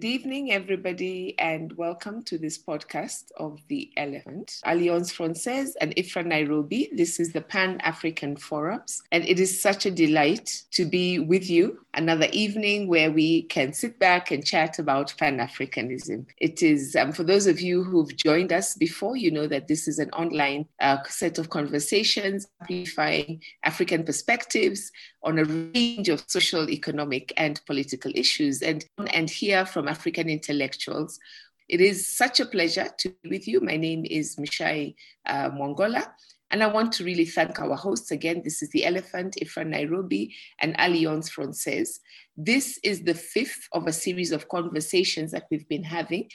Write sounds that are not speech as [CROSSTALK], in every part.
Good evening, everybody, and welcome to this podcast of The Elephant, Alliance Francaise and IFRA Nairobi. This is the Pan African Forums, and it is such a delight to be with you another evening where we can sit back and chat about Pan Africanism. It is, um, for those of you who've joined us before, you know that this is an online uh, set of conversations amplifying African perspectives on a range of social, economic, and political issues, and, and hear from African intellectuals. It is such a pleasure to be with you. My name is Mshai uh, Mwangola. And I want to really thank our hosts again. This is the Elephant, IFRA Nairobi, and Alliance Francaise. This is the fifth of a series of conversations that we've been having.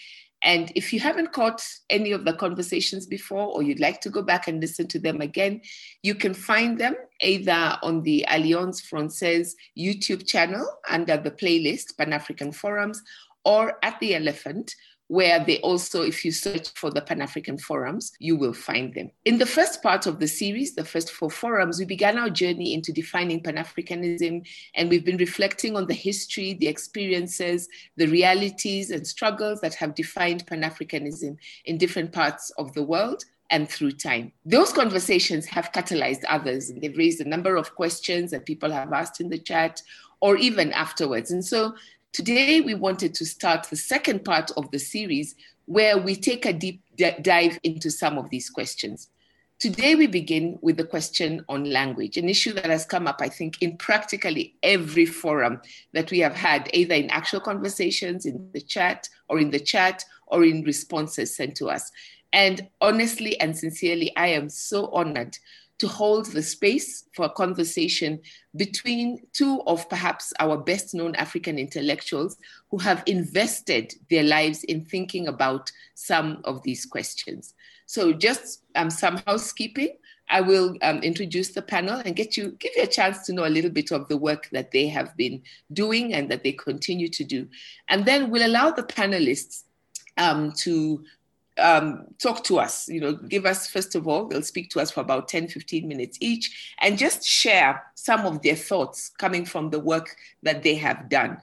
And if you haven't caught any of the conversations before, or you'd like to go back and listen to them again, you can find them either on the Alliance Francaise YouTube channel under the playlist Pan African Forums or at the Elephant, where they also, if you search for the Pan African Forums, you will find them. In the first part of the series, the first four forums, we began our journey into defining Pan Africanism, and we've been reflecting on the history, the experiences, the realities, and struggles that have defined Pan Africanism in different parts of the world and through time. Those conversations have catalyzed others, and they've raised a number of questions that people have asked in the chat or even afterwards. And so Today, we wanted to start the second part of the series where we take a deep dive into some of these questions. Today, we begin with the question on language, an issue that has come up, I think, in practically every forum that we have had, either in actual conversations, in the chat, or in the chat, or in responses sent to us. And honestly and sincerely, I am so honored to hold the space for a conversation between two of perhaps our best known African intellectuals who have invested their lives in thinking about some of these questions. So, just um, some housekeeping. I will um, introduce the panel and get you, give you a chance to know a little bit of the work that they have been doing and that they continue to do. And then we'll allow the panelists um, to um, talk to us, you know, give us, first of all, they'll speak to us for about 10, 15 minutes each and just share some of their thoughts coming from the work that they have done.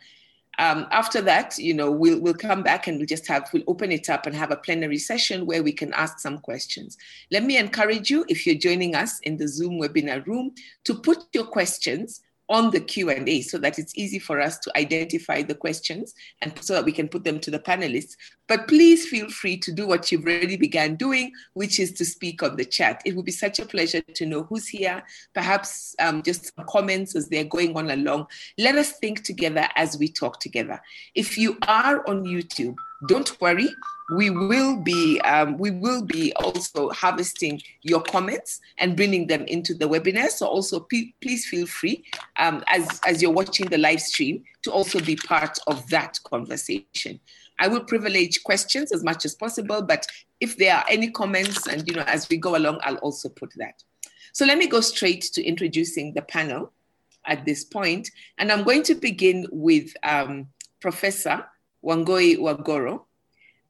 Um, after that, you know, we'll, we'll come back and we'll just have, we'll open it up and have a plenary session where we can ask some questions. Let me encourage you, if you're joining us in the Zoom webinar room, to put your questions on the Q&A so that it's easy for us to identify the questions and so that we can put them to the panelists. But please feel free to do what you've already began doing, which is to speak on the chat. It would be such a pleasure to know who's here, perhaps um, just some comments as they're going on along. Let us think together as we talk together. If you are on YouTube, don't worry we will be um, we will be also harvesting your comments and bringing them into the webinar. So also p- please feel free um, as as you're watching the live stream to also be part of that conversation. I will privilege questions as much as possible but if there are any comments and you know as we go along i'll also put that. So let me go straight to introducing the panel at this point. And i'm going to begin with um, professor Wangui wa Goro.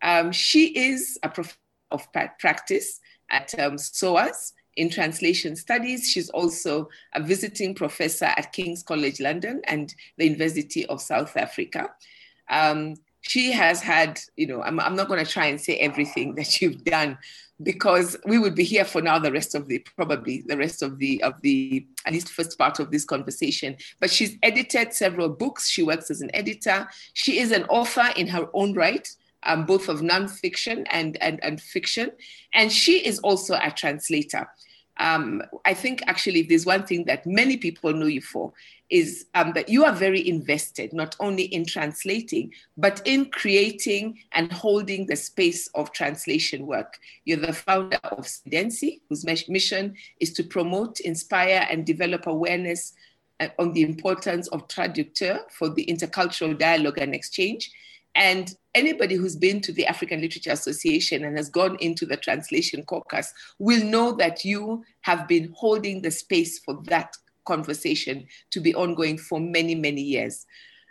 Um, she is a professor of practice at um, SOAS in translation studies. She's also a visiting professor at King's College London and the University of South Africa. Um, she has had, you know, I'm, I'm not going to try and say everything [LAUGHS] that you've done because we would be here for now the rest of the probably the rest of the of the at least first part of this conversation. But she's edited several books. She works as an editor. She is an author in her own right um, both of nonfiction and, and and fiction. And she is also a translator um, I think actually, if there's one thing that many people know you for, is um, that you are very invested, not only in translating, but in creating and holding the space of translation work. You're the founder of Sidensi, whose mission is to promote, inspire, and develop awareness uh, on the importance of traducteur for the intercultural dialogue and exchange. And anybody who's been to the African Literature Association and has gone into the translation caucus will know that you have been holding the space for that conversation to be ongoing for many, many years.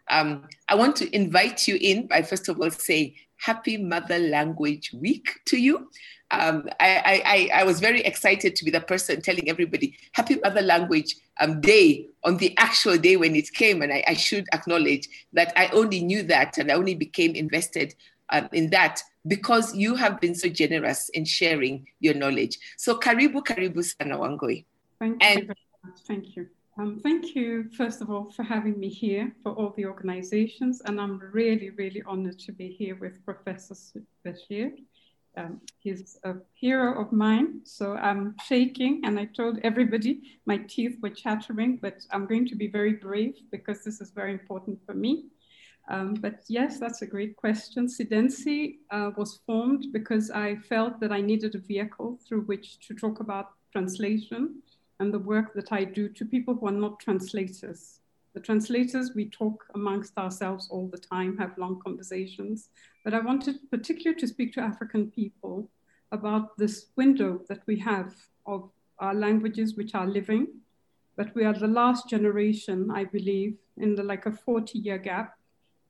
Um, I want to invite you in by first of all saying happy Mother Language Week to you. Um, I, I, I, was very excited to be the person telling everybody Happy Mother Language um, Day on the actual day when it came. And I, I, should acknowledge that I only knew that and I only became invested um, in that because you have been so generous in sharing your knowledge. So, Karibu, Karibu Sana Wangui. Thank you and, very much. Thank you. Um, thank you, first of all, for having me here for all the organizations. And I'm really, really honored to be here with Professor Bachir. Um, he's a hero of mine. So I'm shaking, and I told everybody my teeth were chattering, but I'm going to be very brave because this is very important for me. Um, but yes, that's a great question. Sidensi uh, was formed because I felt that I needed a vehicle through which to talk about translation and the work that I do to people who are not translators. The translators, we talk amongst ourselves all the time, have long conversations. But I wanted particularly to speak to African people about this window that we have of our languages which are living. But we are the last generation, I believe, in the like a 40 year gap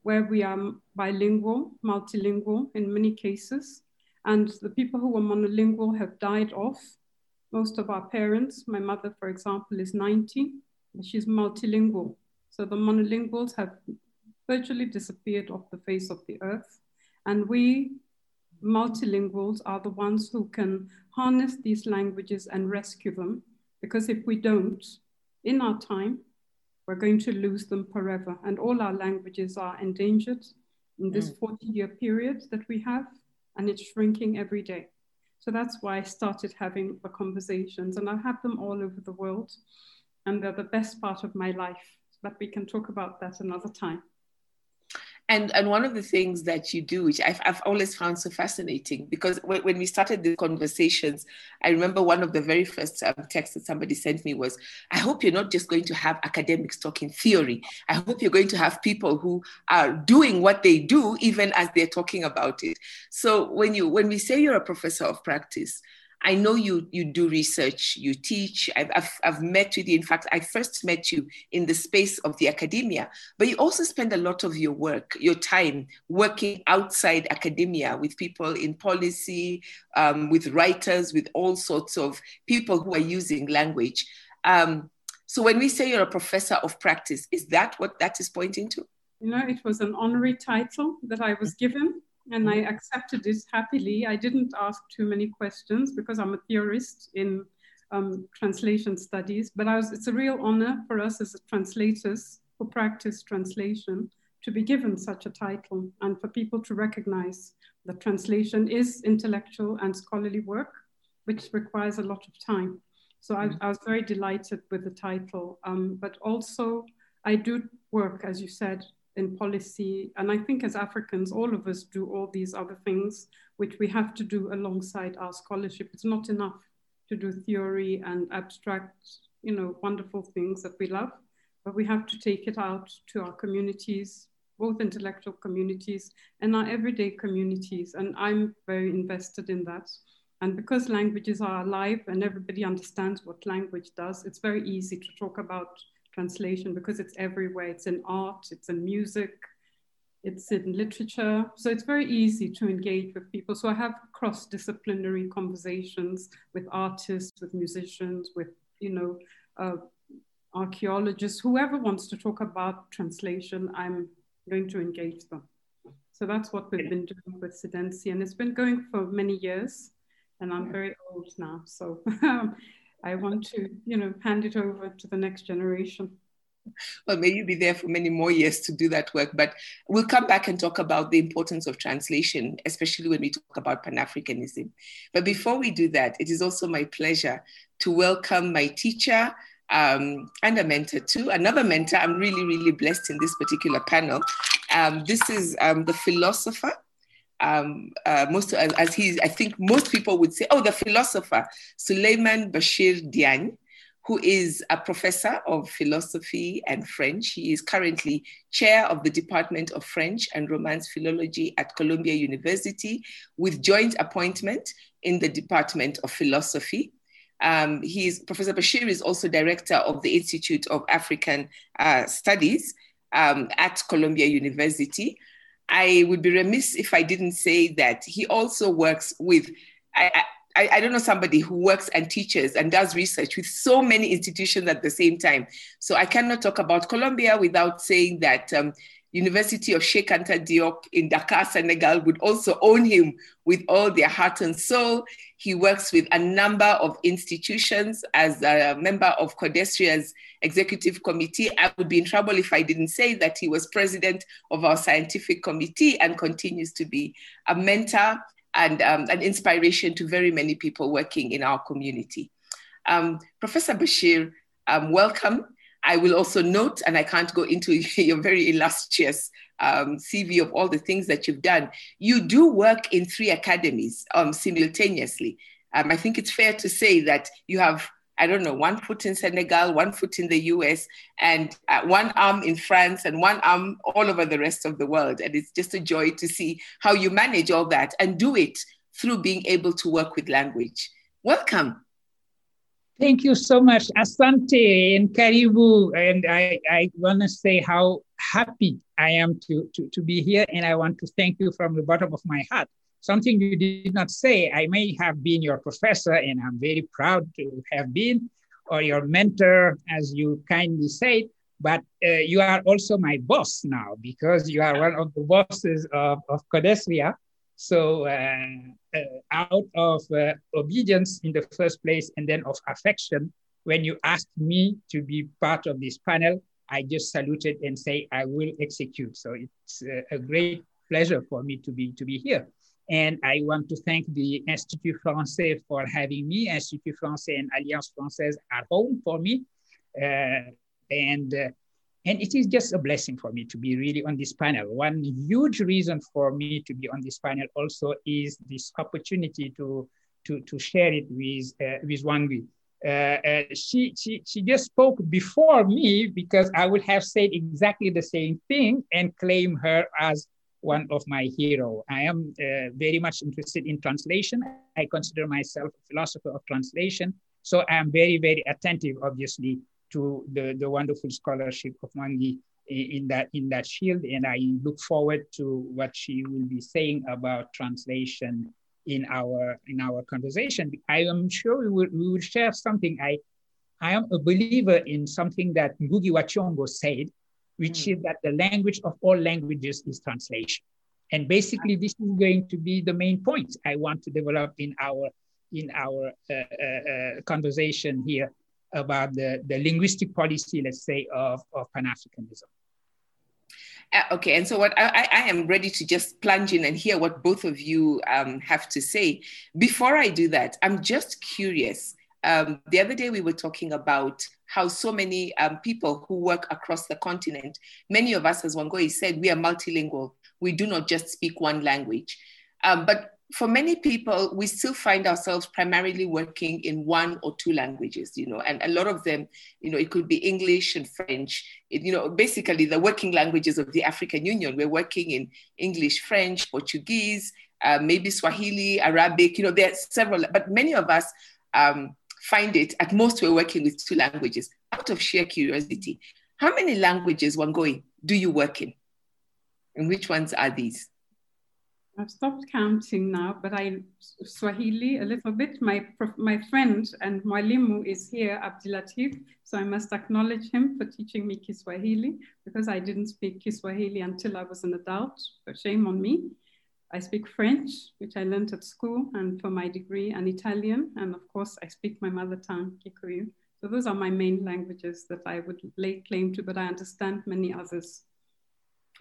where we are bilingual, multilingual in many cases. And the people who are monolingual have died off most of our parents, my mother, for example, is 90, and she's multilingual. So the monolinguals have virtually disappeared off the face of the earth. And we multilinguals are the ones who can harness these languages and rescue them. Because if we don't, in our time, we're going to lose them forever. And all our languages are endangered in this mm. 40 year period that we have, and it's shrinking every day. So that's why I started having the conversations, and I have them all over the world. And they're the best part of my life. But we can talk about that another time. And, and one of the things that you do, which I've, I've always found so fascinating, because when, when we started the conversations, I remember one of the very first um, texts that somebody sent me was, I hope you're not just going to have academics talking theory. I hope you're going to have people who are doing what they do, even as they're talking about it. So when you when we say you're a professor of practice, I know you you do research, you teach. I've, I've, I've, met with you. In fact, I first met you in the space of the academia, but you also spend a lot of your work, your time working outside academia with people in policy, um, with writers, with all sorts of people who are using language. Um, so when we say you're a professor of practice, is that what that is pointing to? You know, it was an honorary title that I was given and I accepted it happily. I didn't ask too many questions because I'm a theorist in um, translation studies, but was, it's a real honor for us as translators who practice translation to be given such a title and for people to recognize that translation is intellectual and scholarly work, which requires a lot of time. So I, I was very delighted with the title, um, but also I do work, as you said, in policy. And I think as Africans, all of us do all these other things, which we have to do alongside our scholarship. It's not enough to do theory and abstract, you know, wonderful things that we love, but we have to take it out to our communities, both intellectual communities and our everyday communities. And I'm very invested in that. And because languages are alive and everybody understands what language does, it's very easy to talk about translation because it's everywhere. It's in art, it's in music, it's in literature. So it's very easy to engage with people. So I have cross disciplinary conversations with artists, with musicians, with, you know, uh, archaeologists, whoever wants to talk about translation, I'm going to engage them. So that's what we've been doing with Sidensi, and it's been going for many years. And I'm very old now, so [LAUGHS] I want to, you know, hand it over to the next generation. Well, may you be there for many more years to do that work. But we'll come back and talk about the importance of translation, especially when we talk about Pan Africanism. But before we do that, it is also my pleasure to welcome my teacher um, and a mentor too. Another mentor, I'm really, really blessed in this particular panel. Um, this is um, the philosopher um, uh, most as, as he, I think most people would say, oh, the philosopher Souleymane Bachir Diagne, who is a professor of philosophy and French. He is currently chair of the Department of French and Romance Philology at Columbia University, with joint appointment in the Department of Philosophy. Um, he's, Professor Bachir is also director of the Institute of African uh, Studies um, at Columbia University. I would be remiss if I didn't say that he also works with. I, I, I, don't know somebody who works and teaches and does research with so many institutions at the same time. So I cannot talk about Columbia without saying that um, University of Cheikh Anta Diop in Dakar, Senegal, would also own him with all their heart and soul. He works with a number of institutions as a member of CODESRIA's executive committee. I would be in trouble if I didn't say that he was president of our scientific committee and continues to be a mentor and um, an inspiration to very many people working in our community. Um, Professor Bachir, um, welcome. I will also note, and I can't go into [LAUGHS] your very illustrious um, CV of all the things that you've done. You do work in three academies um, simultaneously. Um, I think it's fair to say that you have, I don't know, one foot in Senegal, one foot in the US, and uh, one arm in France, and one arm all over the rest of the world. And it's just a joy to see how you manage all that and do it through being able to work with language. Welcome. Thank you so much, Asante and Karibu. And I, I want to say how happy I am to, to, to be here. And I want to thank you from the bottom of my heart. Something you did not say, I may have been your professor, and I'm very proud to have been, or your mentor, as you kindly said. But uh, you are also my boss now because you are one of the bosses of, of CODESRIA. So uh, uh, out of uh, obedience in the first place and then of affection, when you asked me to be part of this panel, I just saluted and say, I will execute. So it's a great pleasure for me to be, to be here. And I want to thank the Institut Français for having me. Institut Français and Alliance Française are home for me. Uh, and uh, and it is just a blessing for me to be really on this panel. One huge reason for me to be on this panel also is this opportunity to, to, to share it with, uh, with Wangui. Uh, uh, she, she, she just spoke before me because I would have said exactly the same thing and claim her as one of my hero. I am uh, very much interested in translation. I consider myself a philosopher of translation. So I'm very, very attentive, obviously, to the, the wonderful scholarship of Wangui in that in that field, and I look forward to what she will be saying about translation in our in our conversation. I am sure we will, we will share something. I I am a believer in something that Ngugi wa said, which mm. is that the language of all languages is translation. And basically, this is going to be the main point I want to develop in our in our uh, uh, uh, conversation here about the, the linguistic policy, let's say, of, of Pan Africanism. Uh, okay, and so what I, I, am ready to just plunge in and hear what both of you um, have to say. Before I do that, I'm just curious. Um, the other day we were talking about how so many um, people who work across the continent, many of us, as Wangui said, we are multilingual. We do not just speak one language. Um, but for many people, we still find ourselves primarily working in one or two languages, you know, and a lot of them, you know, it could be English and French, it, you know, basically the working languages of the African Union. We're working in English, French, Portuguese, uh, maybe Swahili, Arabic, you know, there are several, but many of us um, find it, at most we're working with two languages. Out of sheer curiosity, how many languages, Wangui, do you work in? And which ones are these? I've stopped counting now, but I Swahili a little bit. My my friend and Mwalimu is here, Abdilatif, so I must acknowledge him for teaching me Kiswahili because I didn't speak Kiswahili until I was an adult. But shame on me. I speak French, which I learned at school and for my degree, and Italian, and of course I speak my mother tongue, Kikuyu. So those are my main languages that I would lay claim to, but I understand many others.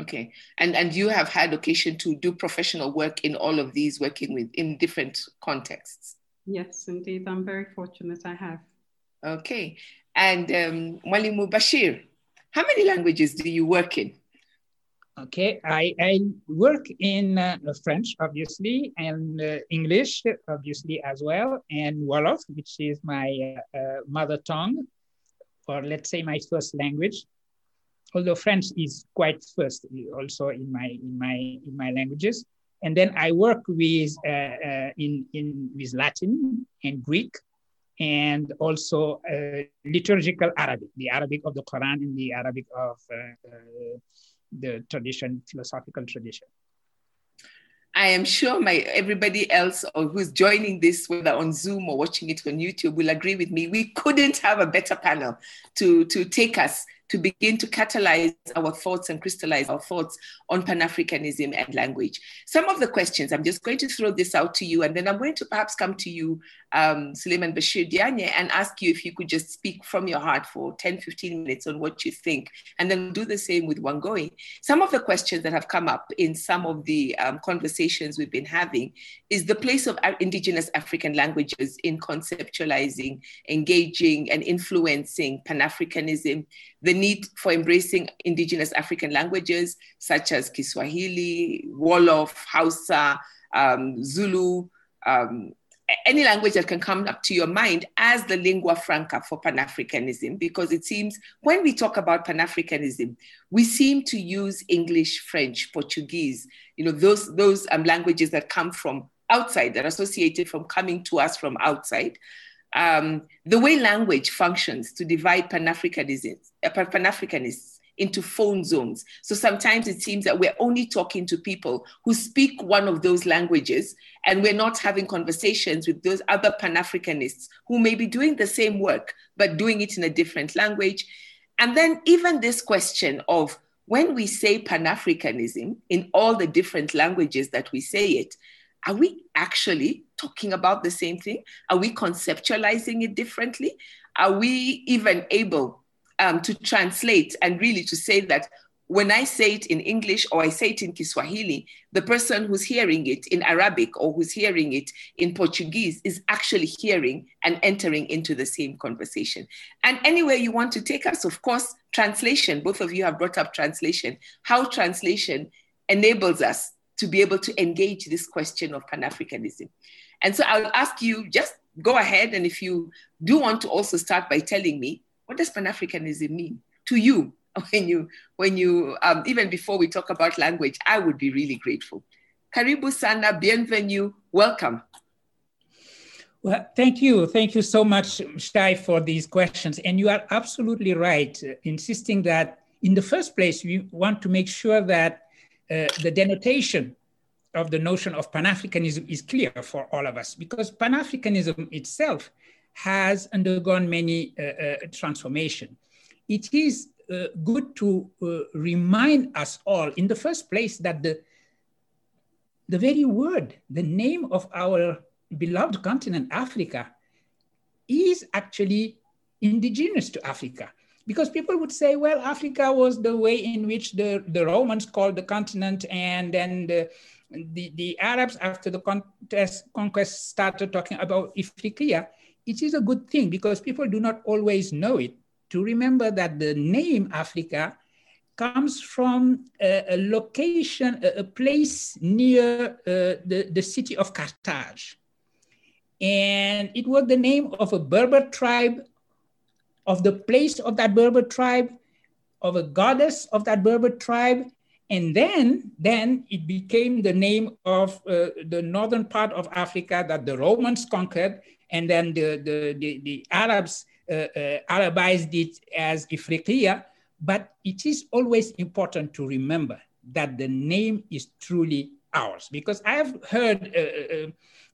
Okay, and and you have had occasion to do professional work in all of these, working with in different contexts. Yes, indeed, I'm very fortunate. I have. Okay, and um, Mwalimu Bachir, how many languages do you work in? Okay, I, I work in uh, French, obviously, and uh, English, obviously, as well, and Wolof, which is my uh, uh mother tongue, or let's say my first language although French is quite first also in my in my in my languages. And then I work with uh, uh, in in with Latin and Greek, and also uh, liturgical Arabic, the Arabic of the Quran and the Arabic of uh, uh, the tradition, philosophical tradition. I am sure my everybody else or who's joining this, whether on Zoom or watching it on YouTube, will agree with me. We couldn't have a better panel to, to take us to begin to catalyze our thoughts and crystallize our thoughts on Pan Africanism and language. Some of the questions, I'm just going to throw this out to you, and then I'm going to perhaps come to you, um, Souleymane Bachir Diagne, and ask you if you could just speak from your heart for 10, 15 minutes on what you think, and then do the same with Wangui. Some of the questions that have come up in some of the um, conversations we've been having is the place of indigenous African languages in conceptualizing, engaging, and influencing Pan Africanism the need for embracing indigenous African languages such as Kiswahili, Wolof, Hausa, um, Zulu, um, any language that can come up to your mind as the lingua franca for Pan Africanism, because it seems when we talk about Pan Africanism, we seem to use English, French, Portuguese, you know, those, those um, languages that come from outside, that are associated from coming to us from outside. Um, the way language functions to divide Pan-Africanism, uh, Pan-Africanists into phone zones. So sometimes it seems that we're only talking to people who speak one of those languages, and we're not having conversations with those other Pan Africanists who may be doing the same work, but doing it in a different language. And then, even this question of when we say Pan Africanism in all the different languages that we say it, are we actually talking about the same thing? Are we conceptualizing it differently? Are we even able um, to translate and really to say that when I say it in English or I say it in Kiswahili, the person who's hearing it in Arabic or who's hearing it in Portuguese is actually hearing and entering into the same conversation. And anywhere you want to take us, of course, translation, both of you have brought up translation, how translation enables us to be able to engage this question of Pan Africanism. And so I'll ask you just go ahead. And if you do want to also start by telling me, what does Pan Africanism mean to you? [LAUGHS] When you, when you, um, even before we talk about language, I would be really grateful. Karibu sana, bienvenue, welcome. Well, thank you. Thank you so much, Shai, for these questions. And you are absolutely right, uh, insisting that in the first place, we want to make sure that uh, the denotation of the notion of Pan-Africanism is clear for all of us because Pan-Africanism itself has undergone many uh, uh, transformation. It is uh, good to remind us all in the first place that the, the very word, the name of our beloved continent, Africa, is actually indigenous to Africa because people would say, well, Africa was the way in which the, the Romans called the continent, and then the, the, the Arabs, after the contest, conquest, started talking about Ifriqiya. It is a good thing because people do not always know it. To remember that the name Africa comes from a, a location, a, a, place near uh, the, the city of Carthage. And it was the name of a Berber tribe of the place of that Berber tribe, of a goddess of that Berber tribe, and then, then it became the name of uh, the northern part of Africa that the Romans conquered, and then the, the, the, the Arabs uh, uh, Arabized it as Ifriqiya. But it is always important to remember that the name is truly ours, because I've heard a uh,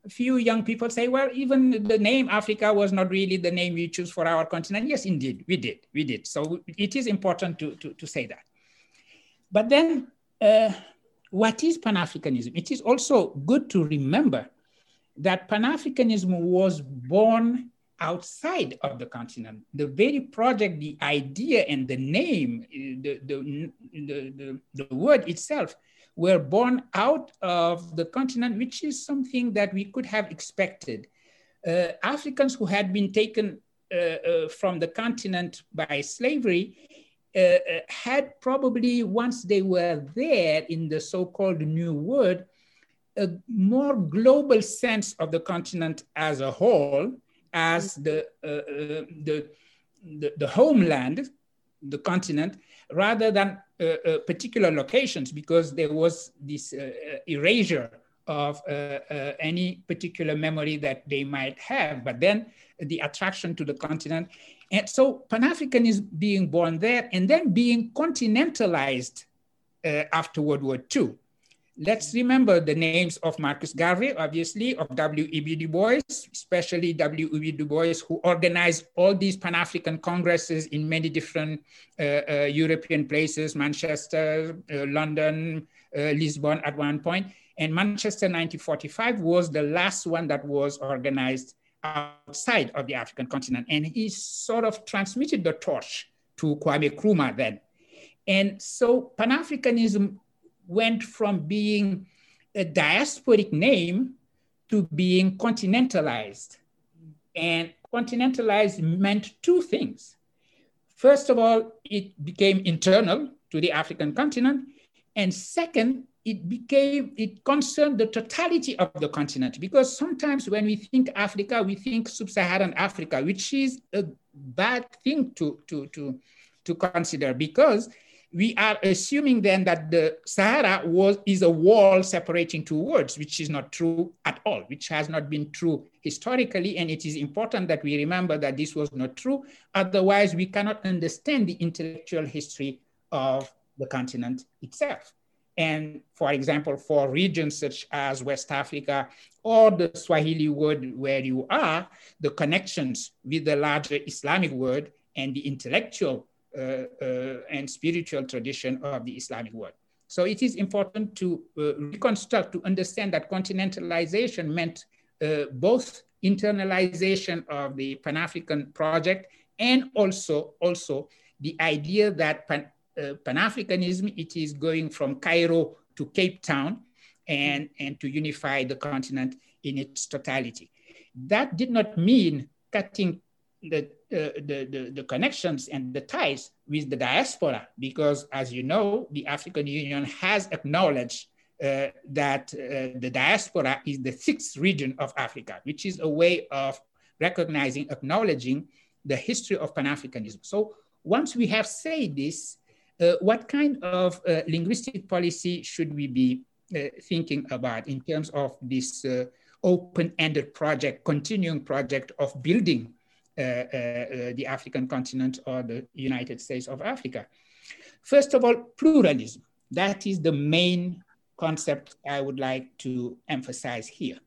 few young people say, well, even the name Africa was not really the name we choose for our continent. Yes, indeed, we did, we did. So it is important to, to, to say that. But then, uh, what is Pan-Africanism? It is also good to remember that Pan-Africanism was born outside of the continent. The very project, the idea and the name, the, the, the, the, word itself were born out of the continent, which is something that we could have expected. Uh, Africans who had been taken uh, uh, from the continent by slavery uh, uh, had probably, once they were there in the so-called New World, a more global sense of the continent as a whole, as the, uh, the, the, the homeland, the continent, rather than uh, uh, particular locations because there was this uh, erasure of any particular memory that they might have. But then the attraction to the continent. And so Pan-African is being born there and then being continentalized uh, after World War II. Let's remember the names of Marcus Garvey, obviously, of W.E.B. Du Bois, especially W.E.B. Du Bois, who organized all these Pan-African congresses in many different uh, uh, European places, Manchester, uh, London, uh, Lisbon at one point. And Manchester 1945 was the last one that was organized outside of the African continent. And he sort of transmitted the torch to Kwame Nkrumah then. And so Pan-Africanism went from being a diasporic name to being continentalized. And continentalized meant two things. First of all, it became internal to the African continent. And second, it became, it concerned the totality of the continent. Because sometimes when we think Africa, we think sub-Saharan Africa, which is a bad thing to, to, to, to consider because we are assuming then that the Sahara was is a wall separating two worlds, which is not true at all, which has not been true historically. And it is important that we remember that this was not true. Otherwise, we cannot understand the intellectual history of the continent itself. And for example, for regions such as West Africa or the Swahili world where you are, the connections with the larger Islamic world and the intellectual and spiritual tradition of the Islamic world. So it is important to uh, reconstruct, to understand that continentalization meant both internalization of the Pan-African project and also, also the idea that Pan, uh, Pan-Africanism, it is going from Cairo to Cape Town and, and to unify the continent in its totality. That did not mean cutting the uh, the, the, the, connections and the ties with the diaspora, because as you know, the African Union has acknowledged uh, that uh, the diaspora is the sixth region of Africa, which is a way of recognizing, acknowledging the history of Pan-Africanism. So once we have said this, uh, what kind of uh, linguistic policy should we be thinking about in terms of this open-ended project, continuing project of building uh, uh, uh, the African continent or the United States of Africa. First of all, pluralism. That is the main concept I would like to emphasize here.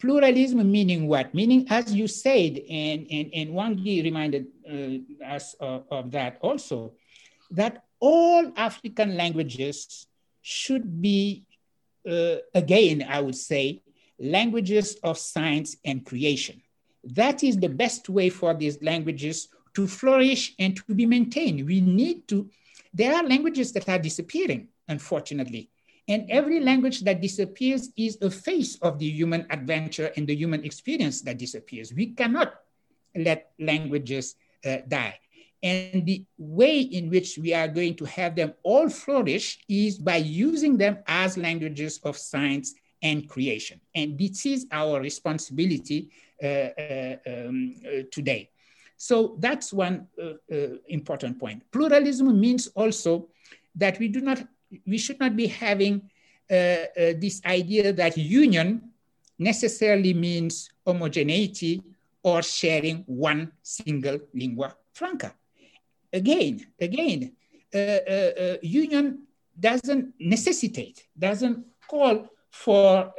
Pluralism meaning what? Meaning, as you said, and, and, and Wangui reminded uh, us of, of, that also, that all African languages should be, uh, again, I would say, languages of science and creation. That is the best way for these languages to flourish and to be maintained. We need to, there are languages that are disappearing, unfortunately. And every language that disappears is a face of the human adventure and the human experience that disappears. We cannot let languages uh, die. And the way in which we are going to have them all flourish is by using them as languages of science and creation. And this is our responsibility uh, uh, um, uh, today. So that's one important point. Pluralism means also that we do not, we should not be having this idea that union necessarily means homogeneity or sharing one single lingua franca. Again, again, uh, uh, uh, union doesn't necessitate, doesn't call for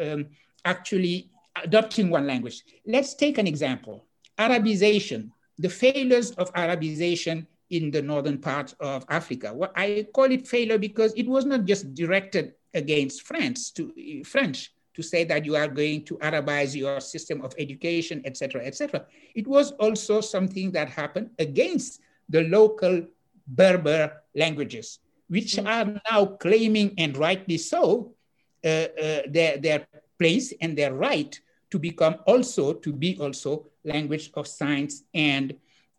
um, actually adopting one language. Let's take an example. Arabization, the failures of Arabization in the northern part of Africa. Well, I call it failure because it was not just directed against France to French to say that you are going to Arabize your system of education, etc., etc. It was also something that happened against the local Berber languages, which mm. are now claiming, and rightly so, uh, uh, their, their place and their right to become also, to be also language of science and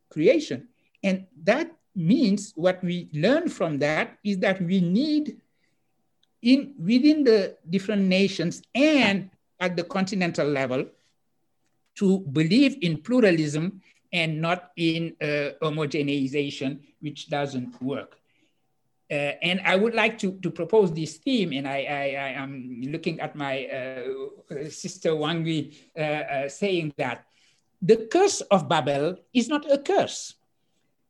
creation. And that means what we learn from that is that we need in within the different nations and at the continental level to believe in pluralism and not in uh, homogenization, which doesn't work. Uh, and I would like to, to propose this theme, and I, I, I am looking at my uh, sister Wangui uh, uh, saying that the curse of Babel is not a curse.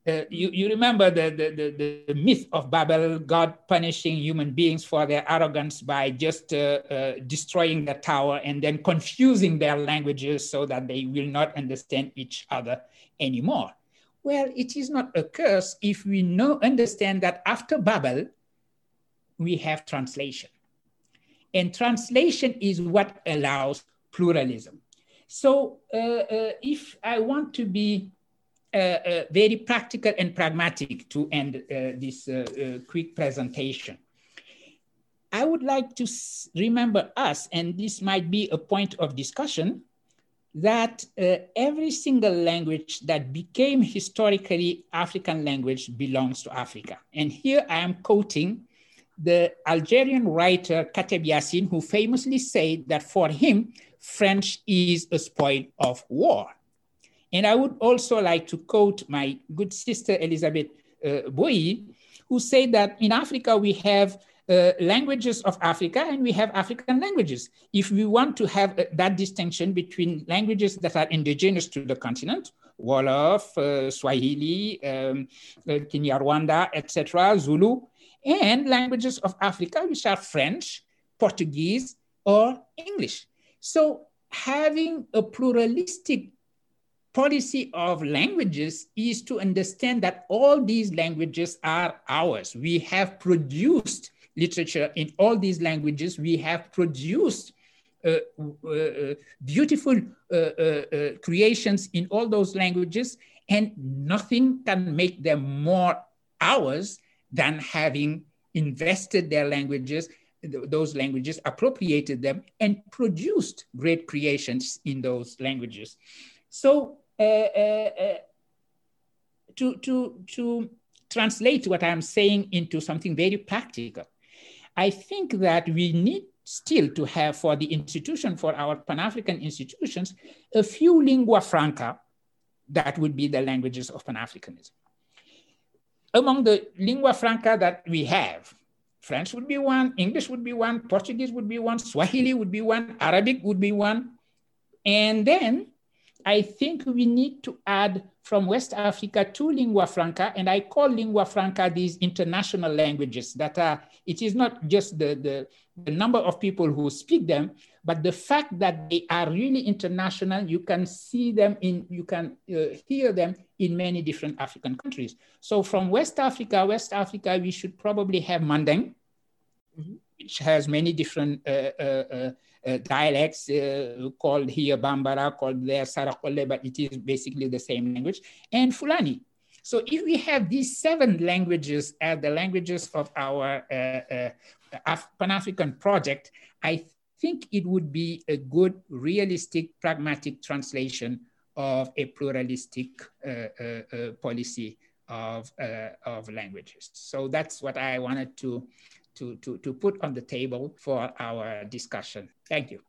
uh, you, you remember the, the, the, the, myth of Babel, God punishing human beings for their arrogance by just uh, uh, destroying the tower and then confusing their languages so that they will not understand each other anymore. Well, it is not a curse if we know, understand that after Babel, we have translation. And translation is what allows pluralism. So uh, uh, if I want to be uh, uh, very practical and pragmatic to end uh, this quick presentation. I would like to remember us, and this might be a point of discussion, that uh, every single language that became historically African language belongs to Africa. And here I am quoting the Algerian writer Kateb Yacine, who famously said that for him, French is a spoil of war. And I would also like to quote my good sister Elizabeth uh, who said that in Africa we have uh, languages of Africa and we have African languages. If we want to have uh, that distinction between languages that are indigenous to the continent, Wolof, uh, Swahili, um, uh, Kinyarwanda, etc., Zulu, and languages of Africa, which are French, Portuguese, or English. So having a pluralistic policy of languages is to understand that all these languages are ours. We have produced literature in all these languages. We have produced uh, uh, uh beautiful uh, uh, uh, creations in all those languages, and nothing can make them more ours than having invested their languages, those languages, appropriated them, and produced great creations in those languages. So to, to, to translate what I'm saying into something very practical, I think that we need still to have for the institution, for our Pan-African institutions, a few lingua franca that would be the languages of Pan-Africanism. Among the lingua franca that we have, French would be one, English would be one, Portuguese would be one, Swahili would be one, Arabic would be one. And then I think we need to add from West Africa to lingua franca, and I call lingua franca these international languages that are, it is not just the, the, the number of people who speak them, but the fact that they are really international, you can see them in, you can uh, hear them in many different African countries. So from West Africa, West Africa, we should probably have Manding, mm -hmm. Which has many different uh, uh, uh dialects called here Bambara, called there Sarakole, but it is basically the same language, and Fulani. So if we have these seven languages as the languages of our Pan-African project, I think it would be a good, realistic, pragmatic translation of a pluralistic uh, uh, uh, policy of, of languages. So that's what I wanted to to, to, to put on the table for our discussion. Thank you.